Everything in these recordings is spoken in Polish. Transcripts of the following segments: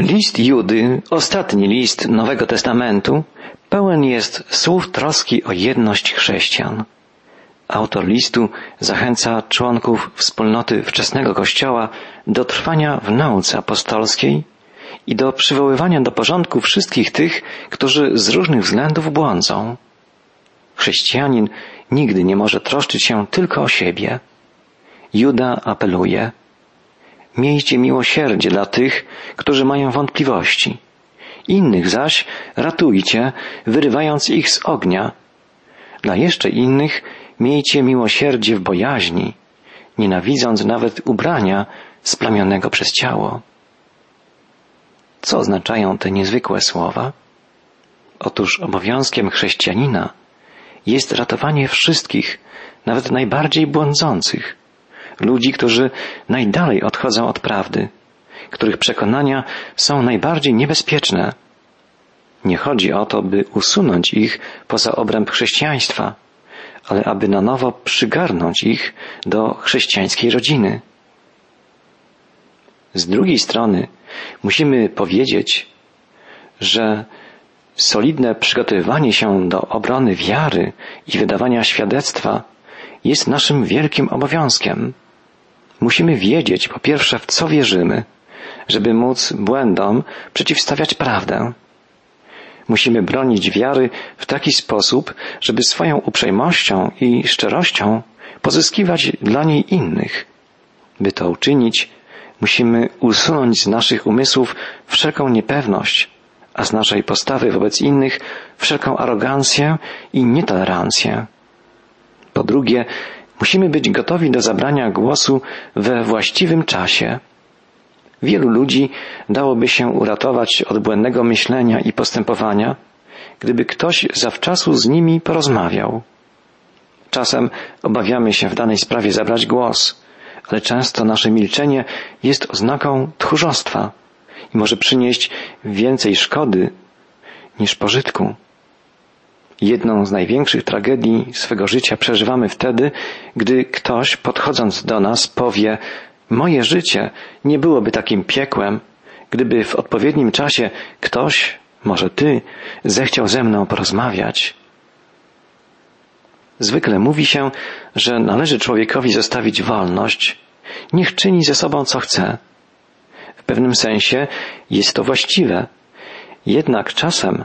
List Judy, ostatni list Nowego Testamentu, pełen jest słów troski o jedność chrześcijan. Autor listu zachęca członków wspólnoty wczesnego Kościoła do trwania w nauce apostolskiej i do przywoływania do porządku wszystkich tych, którzy z różnych względów błądzą. Chrześcijanin nigdy nie może troszczyć się tylko o siebie. Juda apeluje. Miejcie miłosierdzie dla tych, którzy mają wątpliwości. Innych zaś ratujcie, wyrywając ich z ognia. Dla jeszcze innych miejcie miłosierdzie w bojaźni, nienawidząc nawet ubrania splamionego przez ciało. Co oznaczają te niezwykłe słowa? Otóż obowiązkiem chrześcijanina jest ratowanie wszystkich, nawet najbardziej błądzących, ludzi, którzy najdalej odchodzą od prawdy, których przekonania są najbardziej niebezpieczne. Nie chodzi o to, by usunąć ich poza obręb chrześcijaństwa, ale aby na nowo przygarnąć ich do chrześcijańskiej rodziny. Z drugiej strony musimy powiedzieć, że solidne przygotowywanie się do obrony wiary i wydawania świadectwa jest naszym wielkim obowiązkiem. Musimy wiedzieć, po pierwsze, w co wierzymy, żeby móc błędom przeciwstawiać prawdę. Musimy bronić wiary w taki sposób, żeby swoją uprzejmością i szczerością pozyskiwać dla niej innych. By to uczynić, musimy usunąć z naszych umysłów wszelką niepewność, a z naszej postawy wobec innych wszelką arogancję i nietolerancję. Po drugie, musimy być gotowi do zabrania głosu we właściwym czasie. Wielu ludzi dałoby się uratować od błędnego myślenia i postępowania, gdyby ktoś zawczasu z nimi porozmawiał. Czasem obawiamy się w danej sprawie zabrać głos, ale często nasze milczenie jest oznaką tchórzostwa i może przynieść więcej szkody niż pożytku. Jedną z największych tragedii swego życia przeżywamy wtedy, gdy ktoś podchodząc do nas powie moje życie nie byłoby takim piekłem, gdyby w odpowiednim czasie ktoś, może ty, zechciał ze mną porozmawiać. Zwykle mówi się, że należy człowiekowi zostawić wolność, niech czyni ze sobą co chce. W pewnym sensie jest to właściwe. Jednak czasem,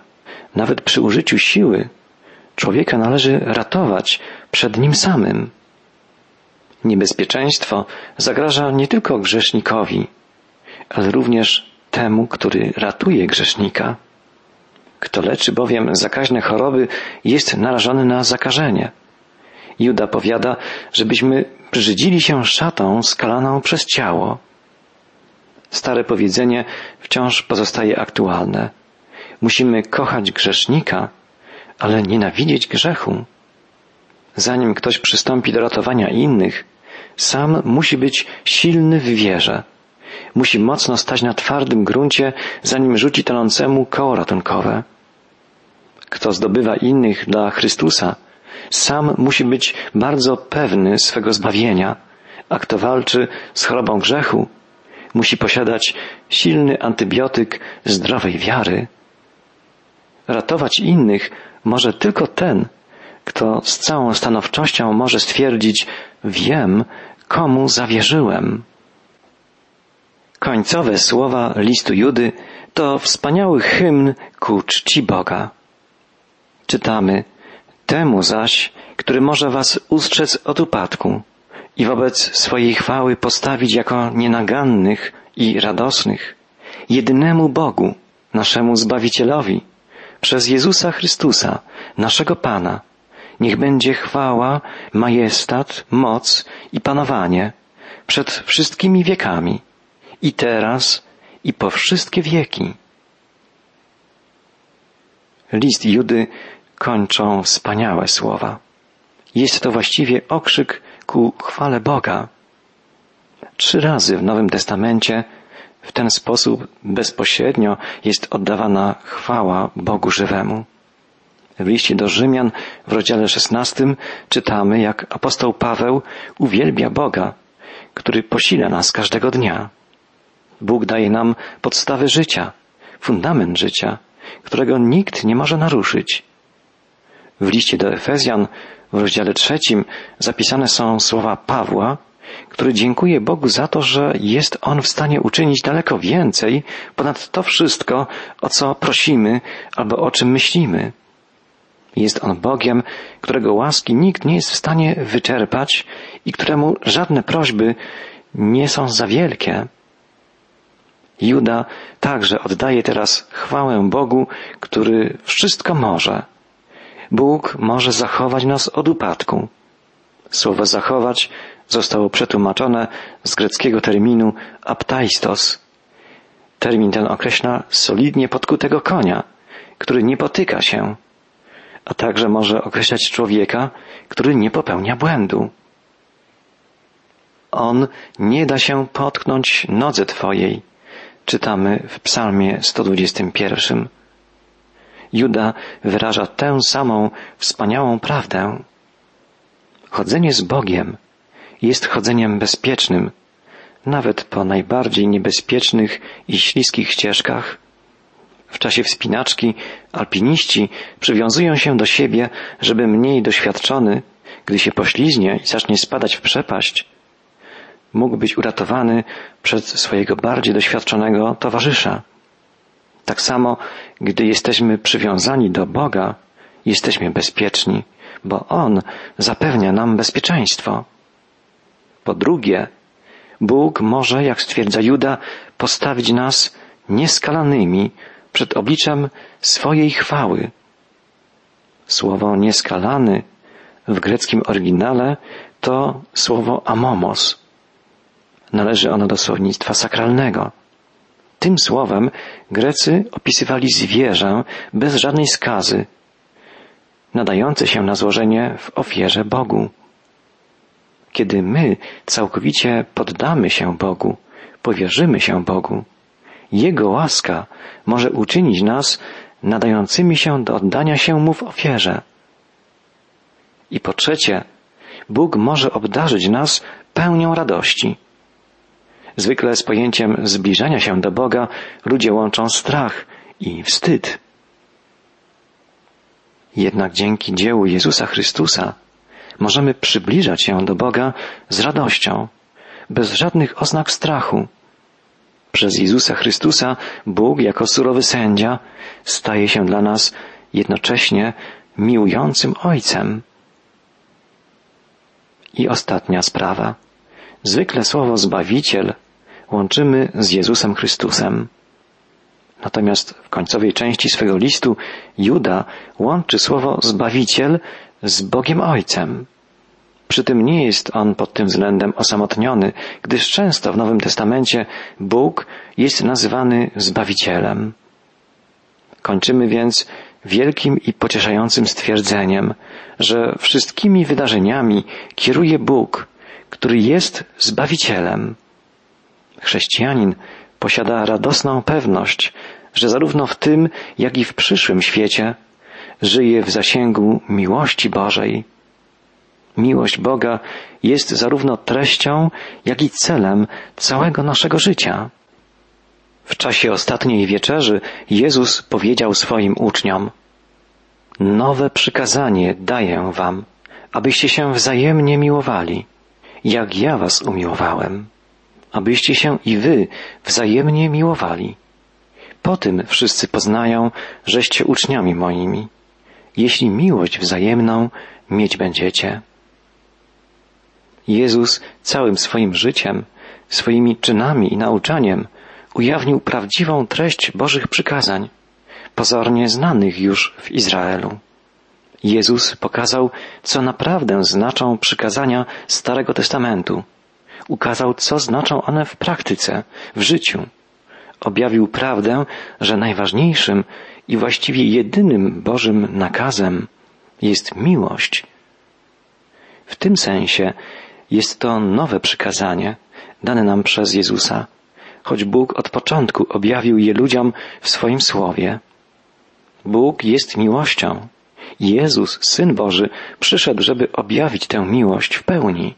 nawet przy użyciu siły, człowieka należy ratować przed nim samym. Niebezpieczeństwo zagraża nie tylko grzesznikowi, ale również temu, który ratuje grzesznika. Kto leczy bowiem zakaźne choroby, jest narażony na zakażenie. Juda powiada, żebyśmy brzydzili się szatą skalaną przez ciało. Stare powiedzenie wciąż pozostaje aktualne. Musimy kochać grzesznika, ale nienawidzieć grzechu. Zanim ktoś przystąpi do ratowania innych, sam musi być silny w wierze. Musi mocno stać na twardym gruncie, zanim rzuci tonącemu koło ratunkowe. Kto zdobywa innych dla Chrystusa, sam musi być bardzo pewny swego zbawienia, a kto walczy z chorobą grzechu, musi posiadać silny antybiotyk zdrowej wiary. Ratować innych może tylko ten, kto z całą stanowczością może stwierdzić, wiem, komu zawierzyłem. Końcowe słowa listu Judy to wspaniały hymn ku czci Boga. Czytamy, temu zaś, który może was ustrzec od upadku i wobec swojej chwały postawić jako nienagannych i radosnych, jedynemu Bogu, naszemu Zbawicielowi, przez Jezusa Chrystusa, naszego Pana, niech będzie chwała, majestat, moc i panowanie przed wszystkimi wiekami, i teraz, i po wszystkie wieki. List Judy kończą wspaniałe słowa. Jest to właściwie okrzyk ku chwale Boga. Trzy razy w Nowym Testamencie w ten sposób bezpośrednio jest oddawana chwała Bogu żywemu. W liście do Rzymian w rozdziale 16 czytamy, jak apostoł Paweł uwielbia Boga, który posila nas każdego dnia. Bóg daje nam podstawy życia, fundament życia, którego nikt nie może naruszyć. W liście do Efezjan w rozdziale trzecim zapisane są słowa Pawła, który dziękuje Bogu za to, że jest On w stanie uczynić daleko więcej ponad to wszystko, o co prosimy albo o czym myślimy. Jest On Bogiem, którego łaski nikt nie jest w stanie wyczerpać i któremu żadne prośby nie są za wielkie. Juda także oddaje teraz chwałę Bogu, który wszystko może. Bóg może zachować nas od upadku. Słowo zachować zostało przetłumaczone z greckiego terminu aptaistos. Termin ten określa solidnie podkutego konia, który nie potyka się, a także może określać człowieka, który nie popełnia błędu. On nie da się potknąć nodze Twojej, czytamy w Psalmie 121. Juda wyraża tę samą wspaniałą prawdę. Chodzenie z Bogiem jest chodzeniem bezpiecznym, nawet po najbardziej niebezpiecznych i śliskich ścieżkach. W czasie wspinaczki alpiniści przywiązują się do siebie, żeby mniej doświadczony, gdy się pośliznie i zacznie spadać w przepaść, mógł być uratowany przez swojego bardziej doświadczonego towarzysza. Tak samo, gdy jesteśmy przywiązani do Boga, jesteśmy bezpieczni, bo On zapewnia nam bezpieczeństwo. Po drugie, Bóg może, jak stwierdza Juda, postawić nas nieskalanymi przed obliczem swojej chwały. Słowo nieskalany w greckim oryginale to słowo amomos. Należy ono do słownictwa sakralnego. Tym słowem Grecy opisywali zwierzę bez żadnej skazy, nadające się na złożenie w ofierze Bogu. Kiedy my całkowicie poddamy się Bogu, powierzymy się Bogu, Jego łaska może uczynić nas nadającymi się do oddania się Mu w ofierze. I po trzecie, Bóg może obdarzyć nas pełnią radości. Zwykle z pojęciem zbliżania się do Boga ludzie łączą strach i wstyd. Jednak dzięki dziełu Jezusa Chrystusa możemy przybliżać się do Boga z radością, bez żadnych oznak strachu. Przez Jezusa Chrystusa Bóg jako surowy sędzia staje się dla nas jednocześnie miłującym Ojcem. I ostatnia sprawa. Zwykle słowo Zbawiciel łączymy z Jezusem Chrystusem. Natomiast w końcowej części swego listu Juda łączy słowo Zbawiciel z Bogiem Ojcem. Przy tym nie jest on pod tym względem osamotniony, gdyż często w Nowym Testamencie Bóg jest nazywany Zbawicielem. Kończymy więc wielkim i pocieszającym stwierdzeniem, że wszystkimi wydarzeniami kieruje Bóg, który jest Zbawicielem. Chrześcijanin posiada radosną pewność, że zarówno w tym, jak i w przyszłym świecie żyje w zasięgu miłości Bożej. Miłość Boga jest zarówno treścią, jak i celem całego naszego życia. W czasie ostatniej wieczerzy Jezus powiedział swoim uczniom, Nowe przykazanie daję wam, abyście się wzajemnie miłowali, jak ja was umiłowałem abyście się i wy wzajemnie miłowali. Po tym wszyscy poznają, żeście uczniami moimi, jeśli miłość wzajemną mieć będziecie. Jezus całym swoim życiem, swoimi czynami i nauczaniem ujawnił prawdziwą treść Bożych przykazań, pozornie znanych już w Izraelu. Jezus pokazał, co naprawdę znaczą przykazania Starego Testamentu ukazał, co znaczą one w praktyce, w życiu. Objawił prawdę, że najważniejszym i właściwie jedynym Bożym nakazem jest miłość. W tym sensie jest to nowe przykazanie dane nam przez Jezusa, choć Bóg od początku objawił je ludziom w swoim słowie. Bóg jest miłością. Jezus, Syn Boży, przyszedł, żeby objawić tę miłość w pełni.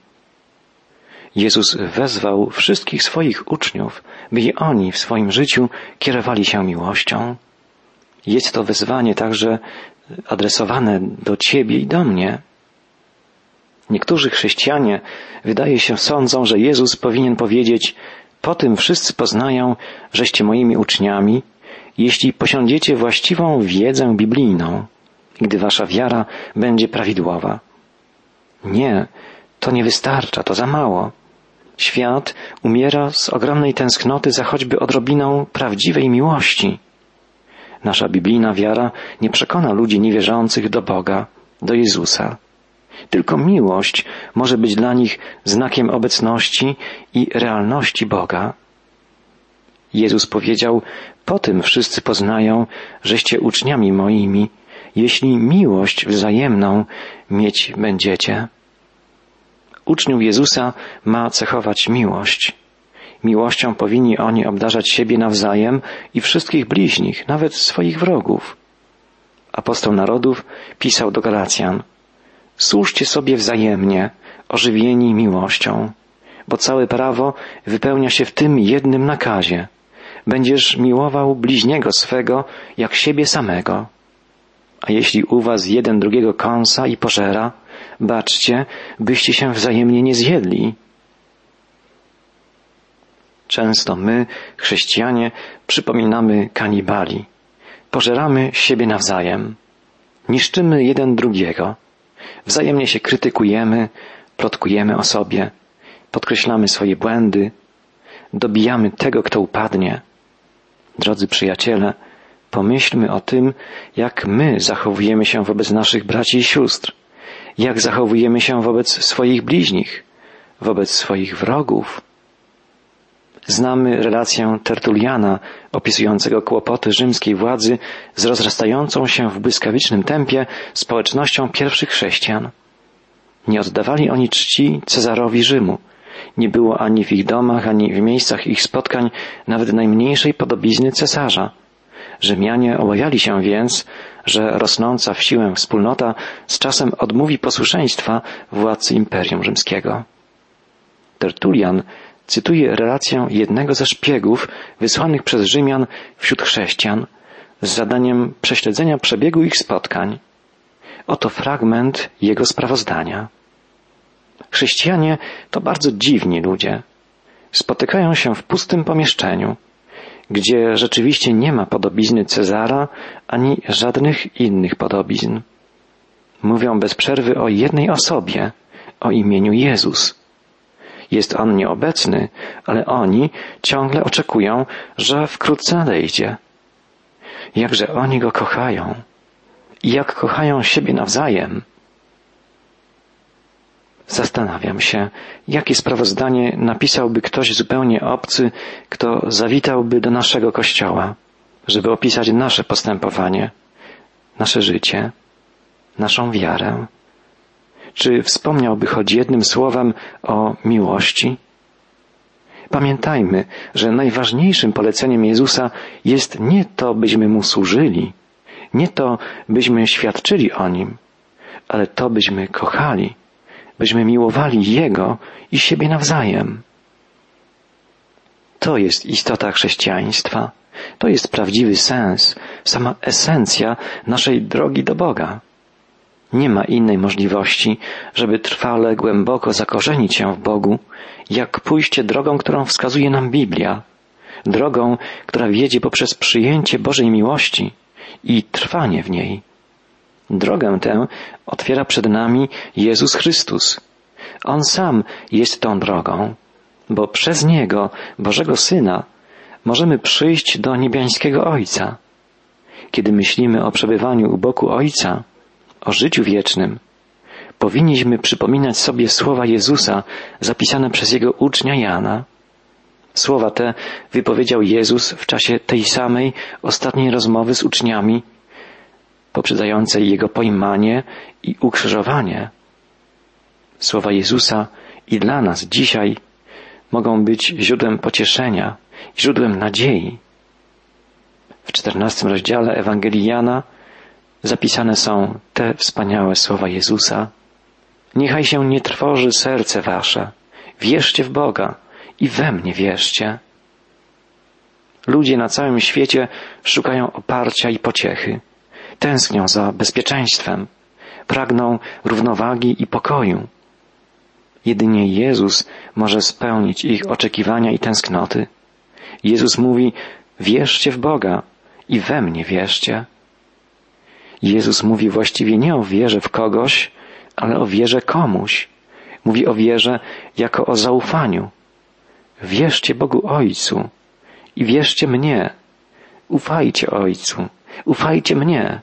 Jezus wezwał wszystkich swoich uczniów, by i oni w swoim życiu kierowali się miłością. Jest to wezwanie także adresowane do Ciebie i do mnie. Niektórzy chrześcijanie, wydaje się, sądzą, że Jezus powinien powiedzieć, po tym wszyscy poznają, żeście moimi uczniami, jeśli posiądziecie właściwą wiedzę biblijną, gdy wasza wiara będzie prawidłowa. Nie, to nie wystarcza, to za mało. Świat umiera z ogromnej tęsknoty za choćby odrobiną prawdziwej miłości. Nasza biblijna wiara nie przekona ludzi niewierzących do Boga, do Jezusa. Tylko miłość może być dla nich znakiem obecności i realności Boga. Jezus powiedział, po tym wszyscy poznają, żeście uczniami moimi, jeśli miłość wzajemną mieć będziecie. Uczniów Jezusa ma cechować miłość. Miłością powinni oni obdarzać siebie nawzajem i wszystkich bliźnich, nawet swoich wrogów. Apostoł narodów pisał do Galacjan, Służcie sobie wzajemnie, ożywieni miłością, bo całe prawo wypełnia się w tym jednym nakazie. Będziesz miłował bliźniego swego jak siebie samego. A jeśli u was jeden drugiego kąsa i pożera, baczcie, byście się wzajemnie nie zjedli. Często my, chrześcijanie, przypominamy kanibali. Pożeramy siebie nawzajem. Niszczymy jeden drugiego. Wzajemnie się krytykujemy, plotkujemy o sobie, podkreślamy swoje błędy, dobijamy tego, kto upadnie. Drodzy przyjaciele, pomyślmy o tym, jak my zachowujemy się wobec naszych braci i sióstr, jak zachowujemy się wobec swoich bliźnich, wobec swoich wrogów. Znamy relację Tertuliana opisującego kłopoty rzymskiej władzy z rozrastającą się w błyskawicznym tempie społecznością pierwszych chrześcijan. Nie oddawali oni czci Cezarowi Rzymu. Nie było ani w ich domach, ani w miejscach ich spotkań nawet najmniejszej podobizny cesarza. Rzymianie obawiali się więc, że rosnąca w siłę wspólnota z czasem odmówi posłuszeństwa władcy Imperium Rzymskiego. Tertulian cytuje relację jednego ze szpiegów wysłanych przez Rzymian wśród chrześcijan z zadaniem prześledzenia przebiegu ich spotkań. Oto fragment jego sprawozdania. Chrześcijanie to bardzo dziwni ludzie. Spotykają się w pustym pomieszczeniu, gdzie rzeczywiście nie ma podobizny Cezara ani żadnych innych podobizn. Mówią bez przerwy o jednej osobie, o imieniu Jezus. Jest On nieobecny, ale oni ciągle oczekują, że wkrótce nadejdzie. Jakże oni Go kochają i jak kochają siebie nawzajem. Zastanawiam się, jakie sprawozdanie napisałby ktoś zupełnie obcy, kto zawitałby do naszego kościoła, żeby opisać nasze postępowanie, nasze życie, naszą wiarę. Czy wspomniałby choć jednym słowem o miłości? Pamiętajmy, że najważniejszym poleceniem Jezusa jest nie to, byśmy Mu służyli, nie to, byśmy świadczyli o Nim, ale to, byśmy kochali, byśmy miłowali Jego i siebie nawzajem. To jest istota chrześcijaństwa. To jest prawdziwy sens, sama esencja naszej drogi do Boga. Nie ma innej możliwości, żeby trwale, głęboko zakorzenić się w Bogu, jak pójście drogą, którą wskazuje nam Biblia, drogą, która wiedzie poprzez przyjęcie Bożej miłości i trwanie w niej. Drogę tę otwiera przed nami Jezus Chrystus. On sam jest tą drogą, bo przez Niego, Bożego Syna, możemy przyjść do niebiańskiego Ojca. Kiedy myślimy o przebywaniu u boku Ojca, o życiu wiecznym, powinniśmy przypominać sobie słowa Jezusa zapisane przez jego ucznia Jana. Słowa te wypowiedział Jezus w czasie tej samej ostatniej rozmowy z uczniami, poprzedzającej jego pojmanie i ukrzyżowanie. Słowa Jezusa i dla nas dzisiaj mogą być źródłem pocieszenia, źródłem nadziei. W czternastym rozdziale Ewangelii Jana zapisane są te wspaniałe słowa Jezusa. Niechaj się nie trwoży serce wasze. wierzcie w Boga i we mnie wierzcie. Ludzie na całym świecie szukają oparcia i pociechy. Tęsknią za bezpieczeństwem. Pragną równowagi i pokoju. Jedynie Jezus może spełnić ich oczekiwania i tęsknoty. Jezus mówi, wierzcie w Boga i we mnie wierzcie. Jezus mówi właściwie nie o wierze w kogoś, ale o wierze komuś. Mówi o wierze jako o zaufaniu. Wierzcie Bogu Ojcu i wierzcie mnie. Ufajcie Ojcu, ufajcie mnie.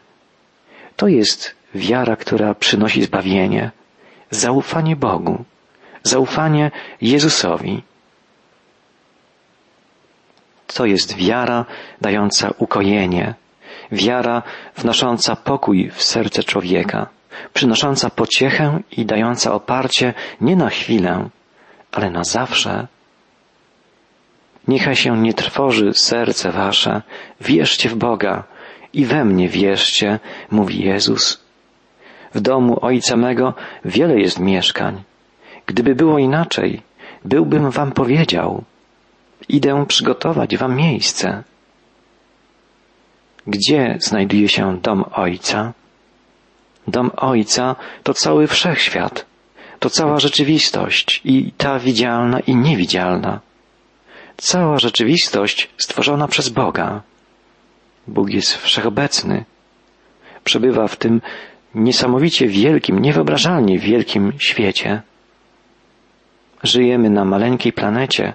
To jest wiara, która przynosi zbawienie, zaufanie Bogu, zaufanie Jezusowi. To jest wiara dająca ukojenie, wiara wnosząca pokój w serce człowieka, przynosząca pociechę i dająca oparcie nie na chwilę, ale na zawsze. Niechaj się nie trwoży serce wasze, wierzcie w Boga i we mnie wierzcie, mówi Jezus. W domu Ojca mego wiele jest mieszkań. Gdyby było inaczej, byłbym wam powiedział. Idę przygotować wam miejsce. Gdzie znajduje się dom Ojca? Dom Ojca to cały wszechświat, to cała rzeczywistość i ta widzialna i niewidzialna. Cała rzeczywistość stworzona przez Boga. Bóg jest wszechobecny. Przebywa w tym niesamowicie wielkim, niewyobrażalnie wielkim świecie. Żyjemy na maleńkiej planecie,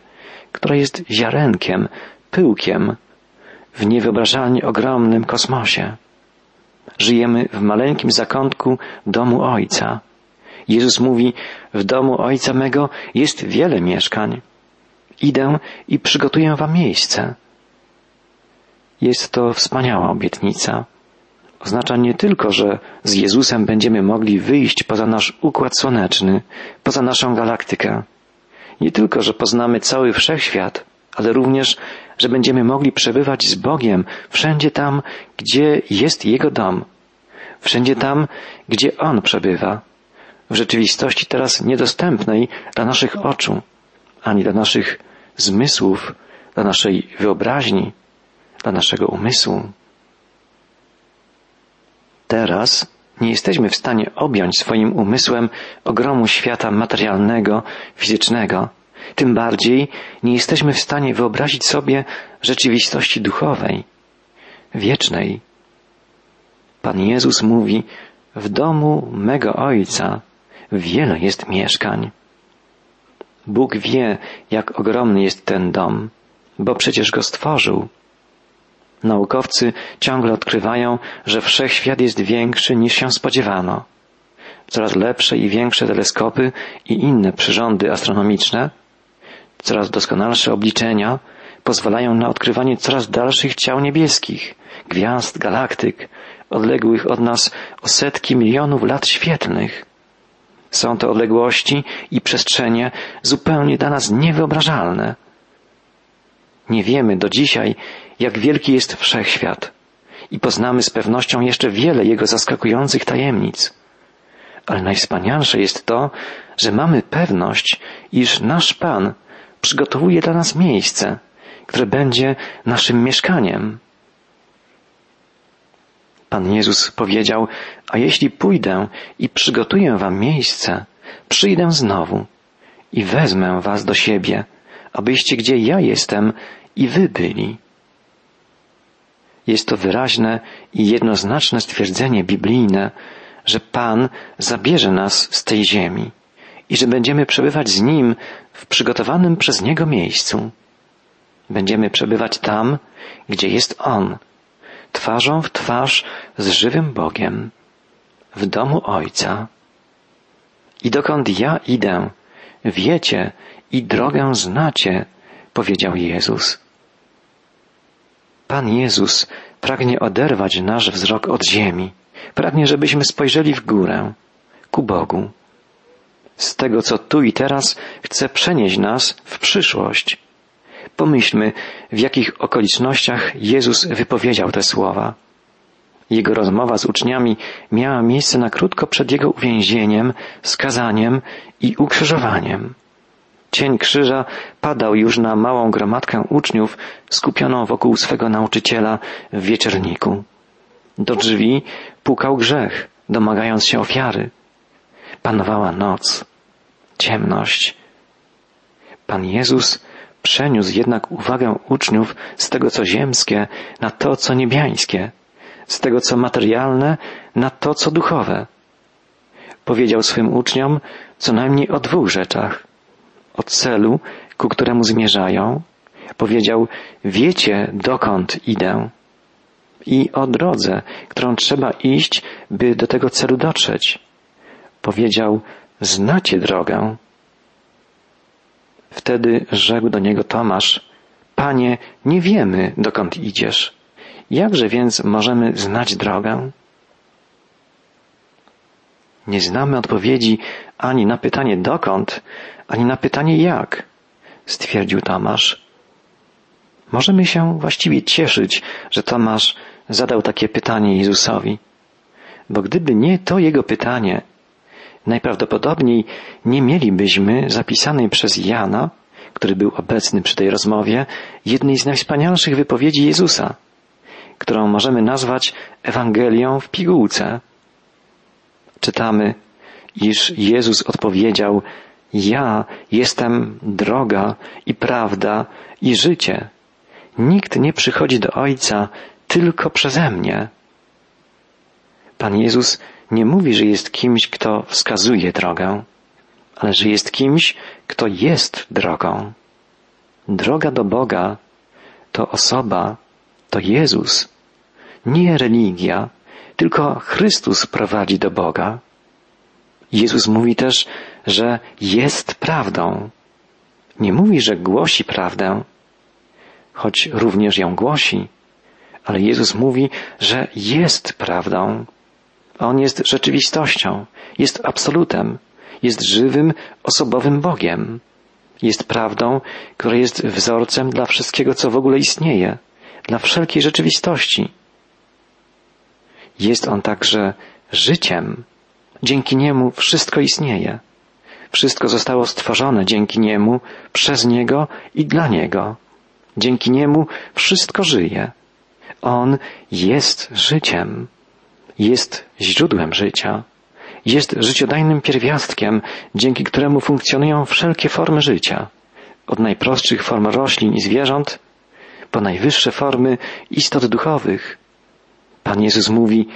która jest ziarenkiem, pyłkiem w niewyobrażalnie ogromnym kosmosie. Żyjemy w maleńkim zakątku domu Ojca. Jezus mówi, w domu Ojca mego jest wiele mieszkań. Idę i przygotuję wam miejsce. Jest to wspaniała obietnica. Oznacza nie tylko, że z Jezusem będziemy mogli wyjść poza nasz układ słoneczny, poza naszą galaktykę. Nie tylko, że poznamy cały wszechświat, ale również, że będziemy mogli przebywać z Bogiem wszędzie tam, gdzie jest Jego dom, wszędzie tam, gdzie On przebywa, w rzeczywistości teraz niedostępnej dla naszych oczu, ani dla naszych zmysłów, dla naszej wyobraźni, dla naszego umysłu. Teraz nie jesteśmy w stanie objąć swoim umysłem ogromu świata materialnego, fizycznego. Tym bardziej nie jesteśmy w stanie wyobrazić sobie rzeczywistości duchowej, wiecznej. Pan Jezus mówi, w domu mego Ojca wiele jest mieszkań. Bóg wie, jak ogromny jest ten dom, bo przecież go stworzył. Naukowcy ciągle odkrywają, że wszechświat jest większy niż się spodziewano. Coraz lepsze i większe teleskopy i inne przyrządy astronomiczne, coraz doskonalsze obliczenia pozwalają na odkrywanie coraz dalszych ciał niebieskich, gwiazd, galaktyk, odległych od nas o setki milionów lat świetlnych. Są to odległości i przestrzenie zupełnie dla nas niewyobrażalne. Nie wiemy do dzisiaj, jak wielki jest wszechświat i poznamy z pewnością jeszcze wiele jego zaskakujących tajemnic. Ale najwspanialsze jest to, że mamy pewność, iż nasz Pan przygotowuje dla nas miejsce, które będzie naszym mieszkaniem. Pan Jezus powiedział, a jeśli pójdę i przygotuję wam miejsce, przyjdę znowu i wezmę was do siebie, abyście gdzie ja jestem i wy byli. Jest to wyraźne i jednoznaczne stwierdzenie biblijne, że Pan zabierze nas z tej ziemi i że będziemy przebywać z Nim w przygotowanym przez Niego miejscu. Będziemy przebywać tam, gdzie jest On, twarzą w twarz z żywym Bogiem, w domu Ojca. I dokąd ja idę, wiecie i drogę znacie, powiedział Jezus. Pan Jezus pragnie oderwać nasz wzrok od ziemi. Pragnie, żebyśmy spojrzeli w górę, ku Bogu. Z tego, co tu i teraz chce przenieść nas w przyszłość. Pomyślmy, w jakich okolicznościach Jezus wypowiedział te słowa. Jego rozmowa z uczniami miała miejsce na krótko przed jego uwięzieniem, skazaniem i ukrzyżowaniem. Cień krzyża padał już na małą gromadkę uczniów skupioną wokół swego nauczyciela w wieczerniku. Do drzwi pukał grzech, domagając się ofiary. Panowała noc, ciemność. Pan Jezus przeniósł jednak uwagę uczniów z tego, co ziemskie, na to, co niebiańskie, z tego, co materialne, na to, co duchowe. Powiedział swym uczniom co najmniej o dwóch rzeczach. O celu, ku któremu zmierzają. Powiedział, wiecie, dokąd idę. I o drodze, którą trzeba iść, by do tego celu dotrzeć. Powiedział, znacie drogę. Wtedy rzekł do niego Tomasz, Panie, nie wiemy, dokąd idziesz. Jakże więc możemy znać drogę? Nie znamy odpowiedzi ani na pytanie dokąd, ani na pytanie jak, stwierdził Tomasz. Możemy się właściwie cieszyć, że Tomasz zadał takie pytanie Jezusowi, bo gdyby nie to jego pytanie, najprawdopodobniej nie mielibyśmy zapisanej przez Jana, który był obecny przy tej rozmowie, jednej z najwspanialszych wypowiedzi Jezusa, którą możemy nazwać Ewangelią w pigułce. Czytamy, iż Jezus odpowiedział, ja jestem droga i prawda i życie. Nikt nie przychodzi do Ojca tylko przeze mnie. Pan Jezus nie mówi, że jest kimś, kto wskazuje drogę, ale że jest kimś, kto jest drogą. Droga do Boga to osoba, to Jezus, nie religia, tylko Chrystus prowadzi do Boga. Jezus mówi też, że jest prawdą. Nie mówi, że głosi prawdę, choć również ją głosi, ale Jezus mówi, że jest prawdą. On jest rzeczywistością, jest absolutem, jest żywym, osobowym Bogiem. Jest prawdą, która jest wzorcem dla wszystkiego, co w ogóle istnieje, dla wszelkiej rzeczywistości. Jest On także życiem. Dzięki Niemu wszystko istnieje. Wszystko zostało stworzone dzięki Niemu, przez Niego i dla Niego. Dzięki Niemu wszystko żyje. On jest życiem. Jest źródłem życia. Jest życiodajnym pierwiastkiem, dzięki któremu funkcjonują wszelkie formy życia. Od najprostszych form roślin i zwierząt, po najwyższe formy istot duchowych. Pan Jezus mówi,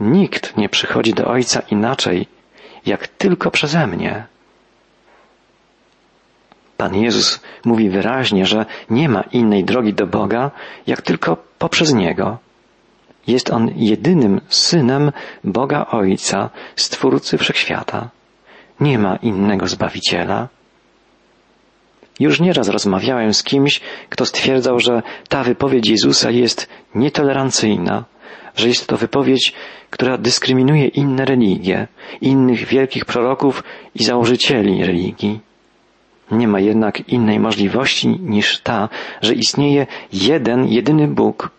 nikt nie przychodzi do Ojca inaczej, jak tylko przeze mnie. Pan Jezus mówi wyraźnie, że nie ma innej drogi do Boga, jak tylko poprzez Niego. Jest On jedynym synem Boga Ojca, Stwórcy Wszechświata. Nie ma innego Zbawiciela. Już nieraz rozmawiałem z kimś, kto stwierdzał, że ta wypowiedź Jezusa jest nietolerancyjna, że jest to wypowiedź, która dyskryminuje inne religie, innych wielkich proroków i założycieli religii. Nie ma jednak innej możliwości niż ta, że istnieje jeden, jedyny Bóg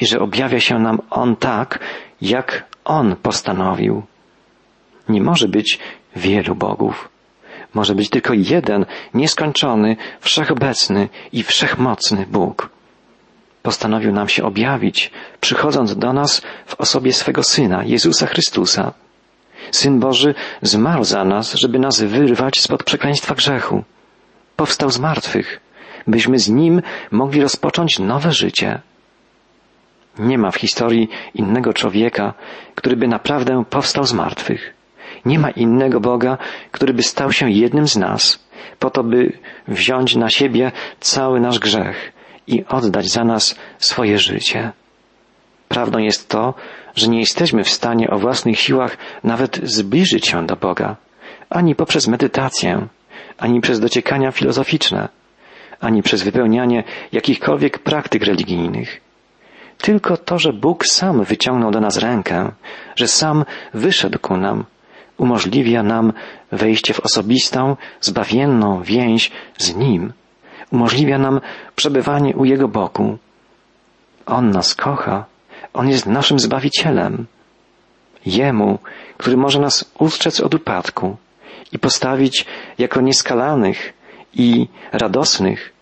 i że objawia się nam On tak, jak On postanowił. Nie może być wielu bogów. Może być tylko jeden, nieskończony, wszechobecny i wszechmocny Bóg. Postanowił nam się objawić, przychodząc do nas w osobie swego Syna, Jezusa Chrystusa. Syn Boży zmarł za nas, żeby nas wyrwać spod przekleństwa grzechu powstał z martwych, byśmy z Nim mogli rozpocząć nowe życie. Nie ma w historii innego człowieka, który by naprawdę powstał z martwych. Nie ma innego Boga, który by stał się jednym z nas, po to, by wziąć na siebie cały nasz grzech i oddać za nas swoje życie. Prawdą jest to, że nie jesteśmy w stanie o własnych siłach nawet zbliżyć się do Boga, ani poprzez medytację, ani przez dociekania filozoficzne, ani przez wypełnianie jakichkolwiek praktyk religijnych. Tylko to, że Bóg sam wyciągnął do nas rękę, że sam wyszedł ku nam, umożliwia nam wejście w osobistą, zbawienną więź z Nim, umożliwia nam przebywanie u Jego boku. On nas kocha, On jest naszym Zbawicielem. Jemu, który może nas ustrzec od upadku, i postawić jako nieskalanych i radosnych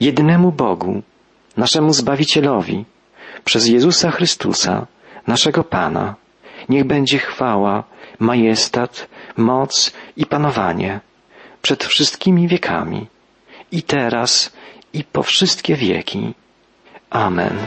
jednemu Bogu, naszemu Zbawicielowi, przez Jezusa Chrystusa, naszego Pana. Niech będzie chwała, majestat, moc i panowanie przed wszystkimi wiekami, i teraz, i po wszystkie wieki. Amen.